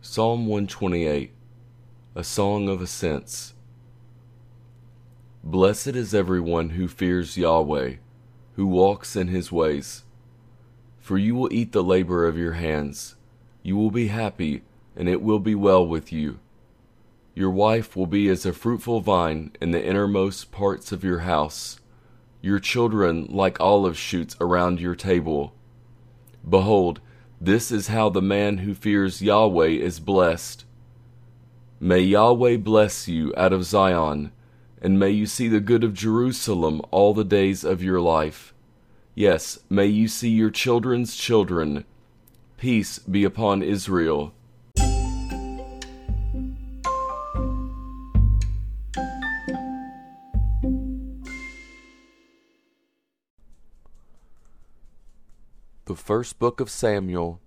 Psalm 128 A Song of Ascents. Blessed is everyone who fears Yahweh, who walks in his ways. For you will eat the labor of your hands. You will be happy, and it will be well with you. Your wife will be as a fruitful vine in the innermost parts of your house, your children like olive shoots around your table. Behold, this is how the man who fears Yahweh is blessed. May Yahweh bless you out of Zion, and may you see the good of Jerusalem all the days of your life. Yes, may you see your children's children. Peace be upon Israel. The First Book of Samuel,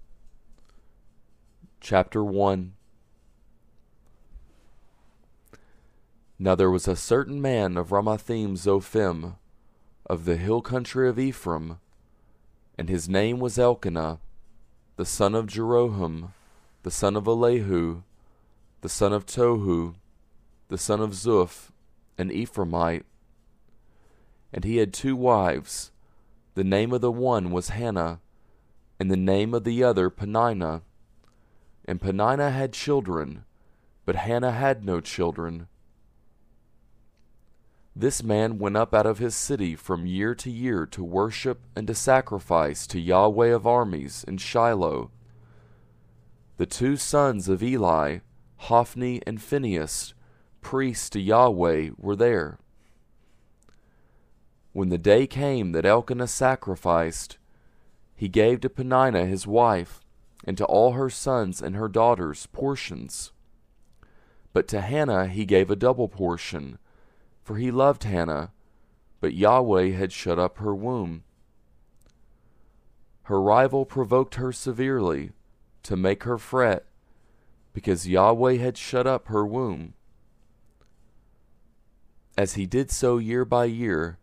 Chapter 1 Now there was a certain man of Ramathaim Zophim, of the hill country of Ephraim, and his name was Elkanah, the son of Jeroham, the son of Elihu, the son of Tohu, the son of Zuph, an Ephraimite. And he had two wives. The name of the one was Hannah and the name of the other Peninnah. And Peninnah had children, but Hannah had no children. This man went up out of his city from year to year to worship and to sacrifice to Yahweh of armies in Shiloh. The two sons of Eli, Hophni and Phinehas, priests to Yahweh, were there. When the day came that Elkanah sacrificed, he gave to Peninnah his wife, and to all her sons and her daughters portions. But to Hannah he gave a double portion, for he loved Hannah, but Yahweh had shut up her womb. Her rival provoked her severely, to make her fret, because Yahweh had shut up her womb. As he did so year by year,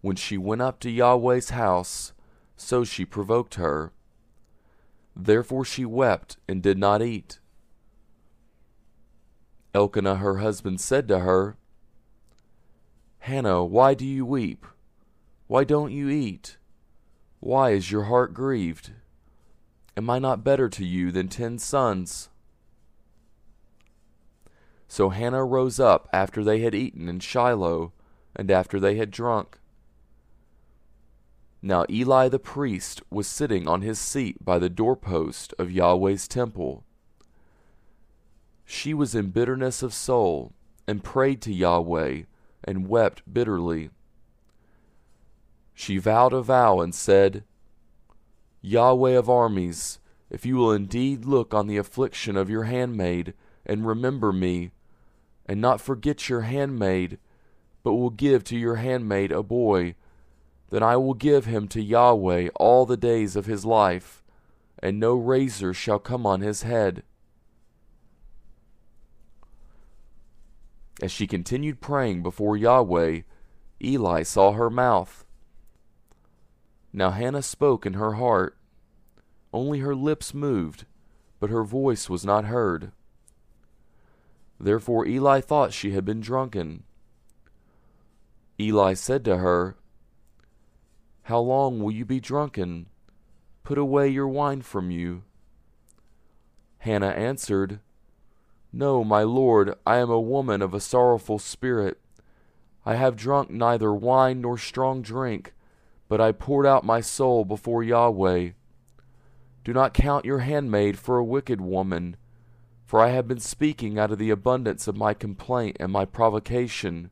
when she went up to Yahweh's house, so she provoked her. Therefore she wept and did not eat. Elkanah her husband said to her, Hannah, why do you weep? Why don't you eat? Why is your heart grieved? Am I not better to you than ten sons? So Hannah rose up after they had eaten in Shiloh, and after they had drunk. Now Eli the priest was sitting on his seat by the doorpost of Yahweh's temple. She was in bitterness of soul, and prayed to Yahweh, and wept bitterly. She vowed a vow and said, Yahweh of armies, if you will indeed look on the affliction of your handmaid, and remember me, and not forget your handmaid, but will give to your handmaid a boy, then I will give him to Yahweh all the days of his life, and no razor shall come on his head. As she continued praying before Yahweh, Eli saw her mouth. Now Hannah spoke in her heart. Only her lips moved, but her voice was not heard. Therefore Eli thought she had been drunken. Eli said to her, how long will you be drunken? Put away your wine from you. Hannah answered, No, my lord, I am a woman of a sorrowful spirit. I have drunk neither wine nor strong drink, but I poured out my soul before Yahweh. Do not count your handmaid for a wicked woman, for I have been speaking out of the abundance of my complaint and my provocation.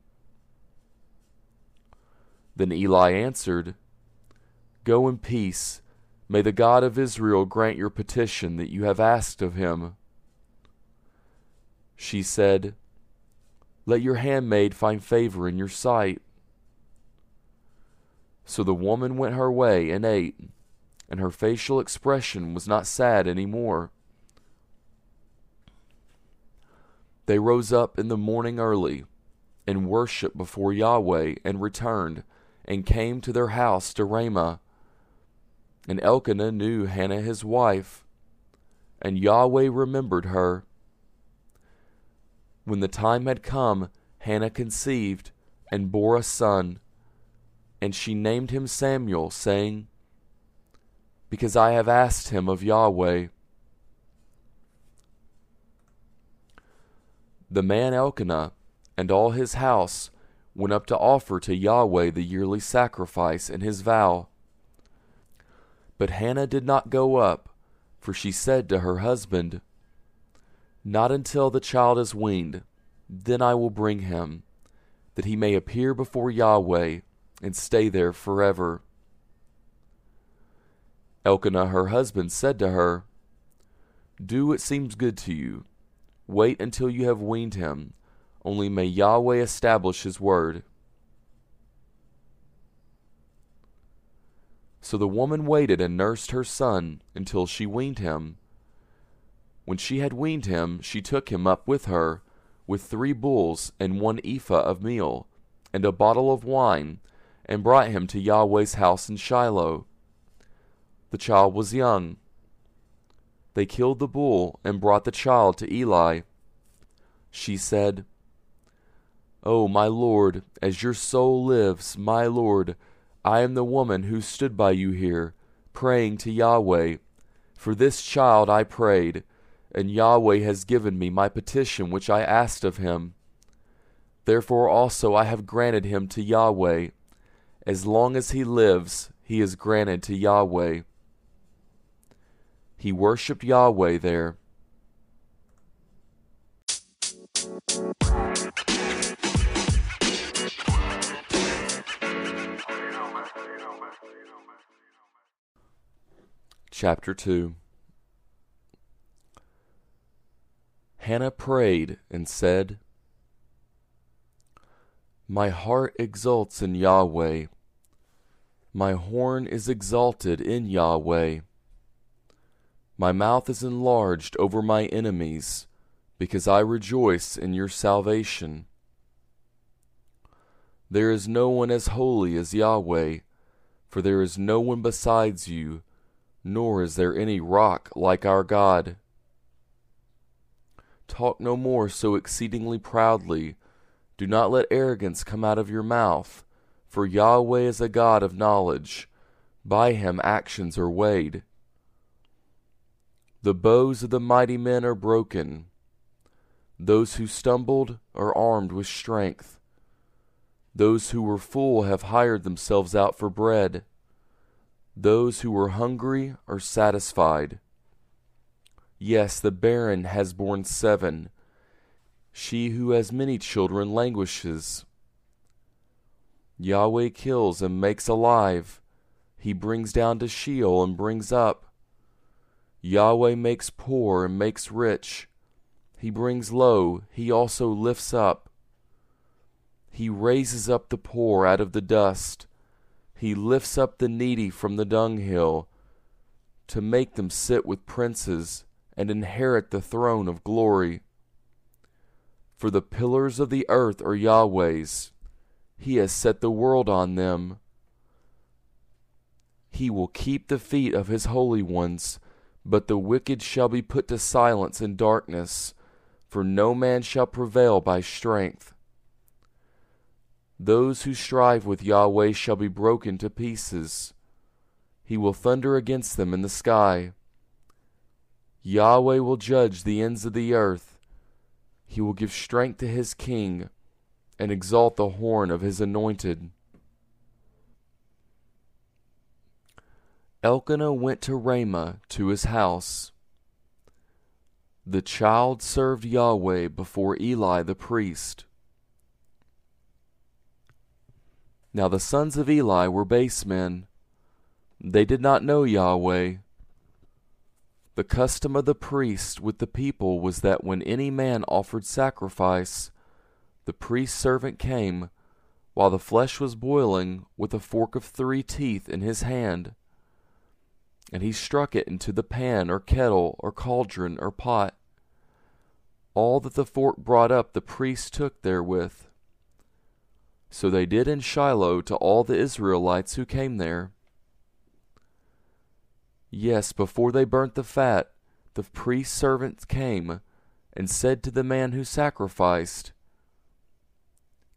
Then Eli answered, Go in peace. May the God of Israel grant your petition that you have asked of him. She said, Let your handmaid find favor in your sight. So the woman went her way and ate, and her facial expression was not sad any more. They rose up in the morning early, and worshipped before Yahweh, and returned, and came to their house to Ramah. And Elkanah knew Hannah his wife, and Yahweh remembered her. When the time had come, Hannah conceived and bore a son, and she named him Samuel, saying, Because I have asked him of Yahweh. The man Elkanah and all his house went up to offer to Yahweh the yearly sacrifice and his vow. But Hannah did not go up, for she said to her husband, Not until the child is weaned, then I will bring him, that he may appear before Yahweh and stay there forever. Elkanah her husband said to her, Do what seems good to you Wait until you have weaned him. Only may Yahweh establish his word. So the woman waited and nursed her son until she weaned him. When she had weaned him, she took him up with her, with three bulls and one ephah of meal, and a bottle of wine, and brought him to Yahweh's house in Shiloh. The child was young, they killed the bull and brought the child to Eli. She said, O oh, my Lord, as your soul lives, my Lord, I am the woman who stood by you here, praying to Yahweh. For this child I prayed, and Yahweh has given me my petition which I asked of him. Therefore also I have granted him to Yahweh. As long as he lives, he is granted to Yahweh. He worshiped Yahweh there. Chapter 2 Hannah prayed and said, My heart exults in Yahweh. My horn is exalted in Yahweh. My mouth is enlarged over my enemies, because I rejoice in your salvation. There is no one as holy as Yahweh, for there is no one besides you, nor is there any rock like our God. Talk no more so exceedingly proudly. Do not let arrogance come out of your mouth, for Yahweh is a God of knowledge. By him actions are weighed. The bows of the mighty men are broken. Those who stumbled are armed with strength. Those who were full have hired themselves out for bread. Those who were hungry are satisfied. Yes, the barren has borne seven. She who has many children languishes. Yahweh kills and makes alive. He brings down to Sheol and brings up. Yahweh makes poor and makes rich. He brings low, he also lifts up. He raises up the poor out of the dust. He lifts up the needy from the dunghill, to make them sit with princes and inherit the throne of glory. For the pillars of the earth are Yahweh's. He has set the world on them. He will keep the feet of his holy ones but the wicked shall be put to silence in darkness, for no man shall prevail by strength. Those who strive with Yahweh shall be broken to pieces. He will thunder against them in the sky. Yahweh will judge the ends of the earth. He will give strength to his king and exalt the horn of his anointed. Elkanah went to Ramah to his house. The child served Yahweh before Eli the priest. Now the sons of Eli were base men. They did not know Yahweh. The custom of the priest with the people was that when any man offered sacrifice, the priest's servant came, while the flesh was boiling, with a fork of three teeth in his hand and he struck it into the pan or kettle or cauldron or pot. All that the fork brought up the priest took therewith. So they did in Shiloh to all the Israelites who came there. Yes, before they burnt the fat, the priest's servant came and said to the man who sacrificed,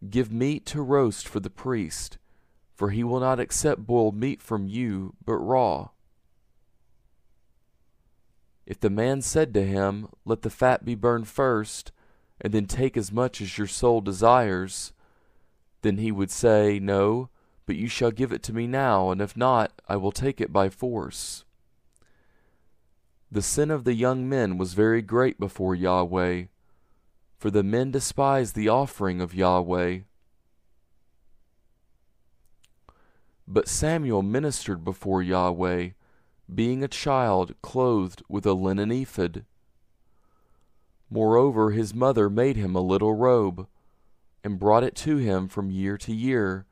Give meat to roast for the priest, for he will not accept boiled meat from you, but raw. If the man said to him, Let the fat be burned first, and then take as much as your soul desires, then he would say, No, but you shall give it to me now, and if not, I will take it by force. The sin of the young men was very great before Yahweh, for the men despised the offering of Yahweh. But Samuel ministered before Yahweh, being a child clothed with a linen ephod. Moreover, his mother made him a little robe and brought it to him from year to year,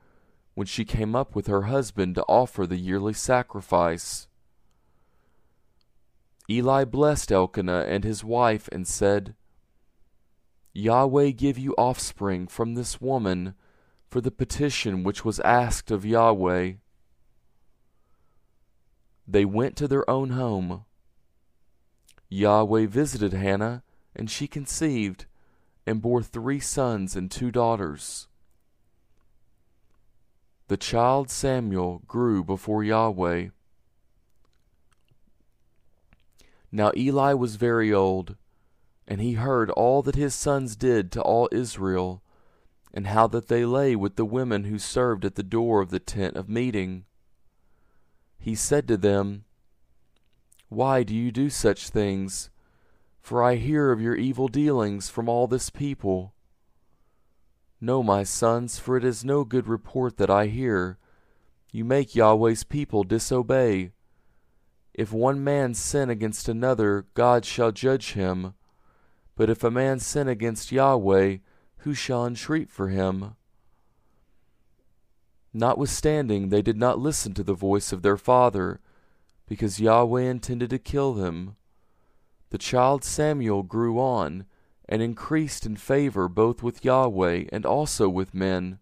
when she came up with her husband to offer the yearly sacrifice. Eli blessed Elkanah and his wife and said, Yahweh give you offspring from this woman for the petition which was asked of Yahweh. They went to their own home. Yahweh visited Hannah, and she conceived and bore three sons and two daughters. The child Samuel grew before Yahweh. Now Eli was very old, and he heard all that his sons did to all Israel, and how that they lay with the women who served at the door of the tent of meeting. He said to them, Why do you do such things? For I hear of your evil dealings from all this people. No, my sons, for it is no good report that I hear. You make Yahweh's people disobey. If one man sin against another, God shall judge him. But if a man sin against Yahweh, who shall entreat for him? Notwithstanding, they did not listen to the voice of their father, because Yahweh intended to kill them. The child Samuel grew on and increased in favor both with Yahweh and also with men.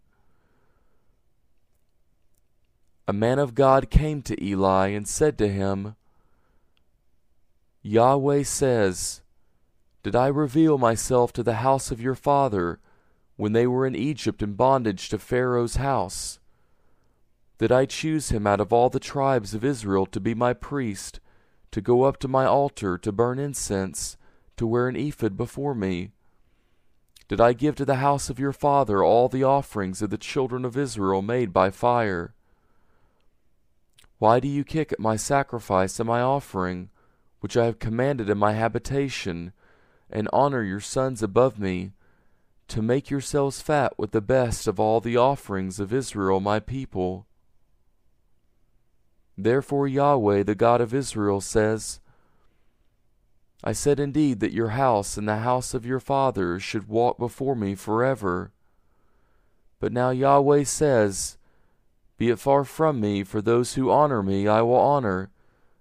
A man of God came to Eli and said to him, Yahweh says, Did I reveal myself to the house of your father when they were in Egypt in bondage to Pharaoh's house? Did I choose him out of all the tribes of Israel to be my priest? To go up to my altar to burn incense, to wear an ephod before me? Did I give to the house of your father all the offerings of the children of Israel made by fire? Why do you kick at my sacrifice and my offering, which I have commanded in my habitation, and honor your sons above me, to make yourselves fat with the best of all the offerings of Israel my people? Therefore Yahweh, the God of Israel, says, I said indeed that your house and the house of your fathers should walk before me forever. But now Yahweh says, Be it far from me, for those who honor me I will honor,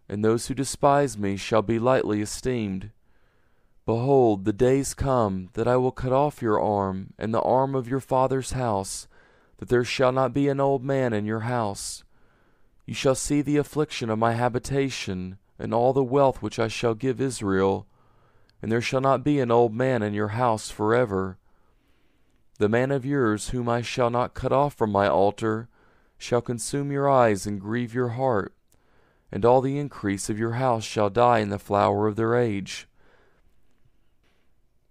and those who despise me shall be lightly esteemed. Behold, the days come that I will cut off your arm and the arm of your father's house, that there shall not be an old man in your house you shall see the affliction of my habitation, and all the wealth which I shall give Israel, and there shall not be an old man in your house forever. The man of yours, whom I shall not cut off from my altar, shall consume your eyes and grieve your heart, and all the increase of your house shall die in the flower of their age.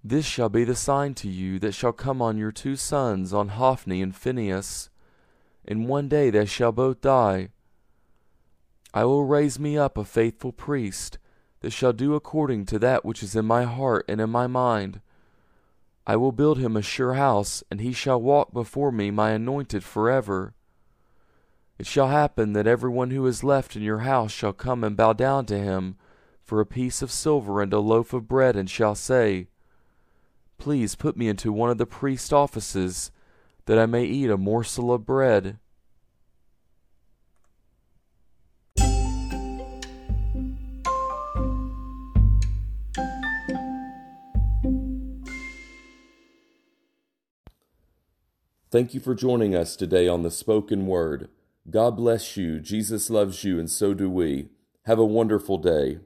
This shall be the sign to you that shall come on your two sons, on Hophni and Phinehas. In one day they shall both die I will raise me up a faithful priest, that shall do according to that which is in my heart and in my mind. I will build him a sure house, and he shall walk before me, my anointed, forever. It shall happen that every one who is left in your house shall come and bow down to him for a piece of silver and a loaf of bread, and shall say, Please put me into one of the priest's offices, that I may eat a morsel of bread. Thank you for joining us today on the spoken word. God bless you. Jesus loves you, and so do we. Have a wonderful day.